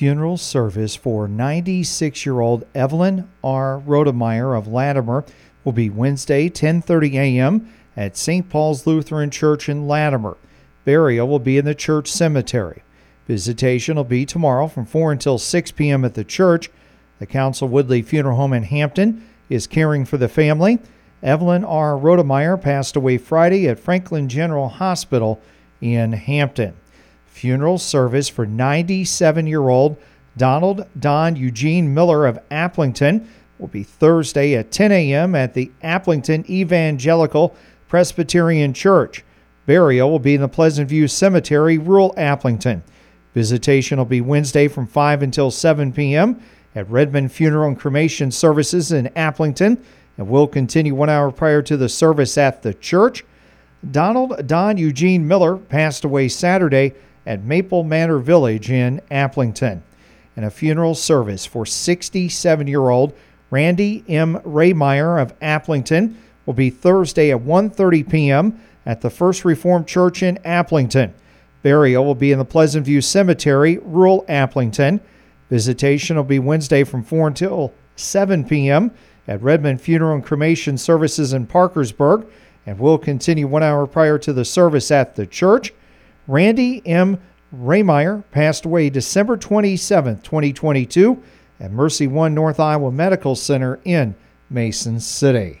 funeral service for 96 year old Evelyn R. Rodemeyer of Latimer will be Wednesday, 10:30 a.m. at St. Paul's Lutheran Church in Latimer. Burial will be in the church cemetery. Visitation will be tomorrow from 4 until 6 p.m. at the church. The Council Woodley Funeral Home in Hampton is caring for the family. Evelyn R. Rodemeyer passed away Friday at Franklin General Hospital in Hampton. Funeral service for 97 year old Donald Don Eugene Miller of Aplington will be Thursday at 10 a.m. at the Aplington Evangelical Presbyterian Church. Burial will be in the Pleasant View Cemetery, rural Aplington. Visitation will be Wednesday from 5 until 7 p.m. at Redmond Funeral and Cremation Services in Aplington and will continue one hour prior to the service at the church. Donald Don Eugene Miller passed away Saturday at Maple Manor Village in Aplington. And a funeral service for 67 year old Randy M. Raymeyer of Aplington will be Thursday at 1:30 p.m. at the First Reformed Church in Aplington. Burial will be in the Pleasant View Cemetery, rural Aplington. Visitation will be Wednesday from 4 until 7 p.m. at Redmond Funeral and Cremation Services in Parkersburg and will continue one hour prior to the service at the church. Randy M. Raymeyer passed away December 27, 2022, at Mercy One North Iowa Medical Center in Mason City.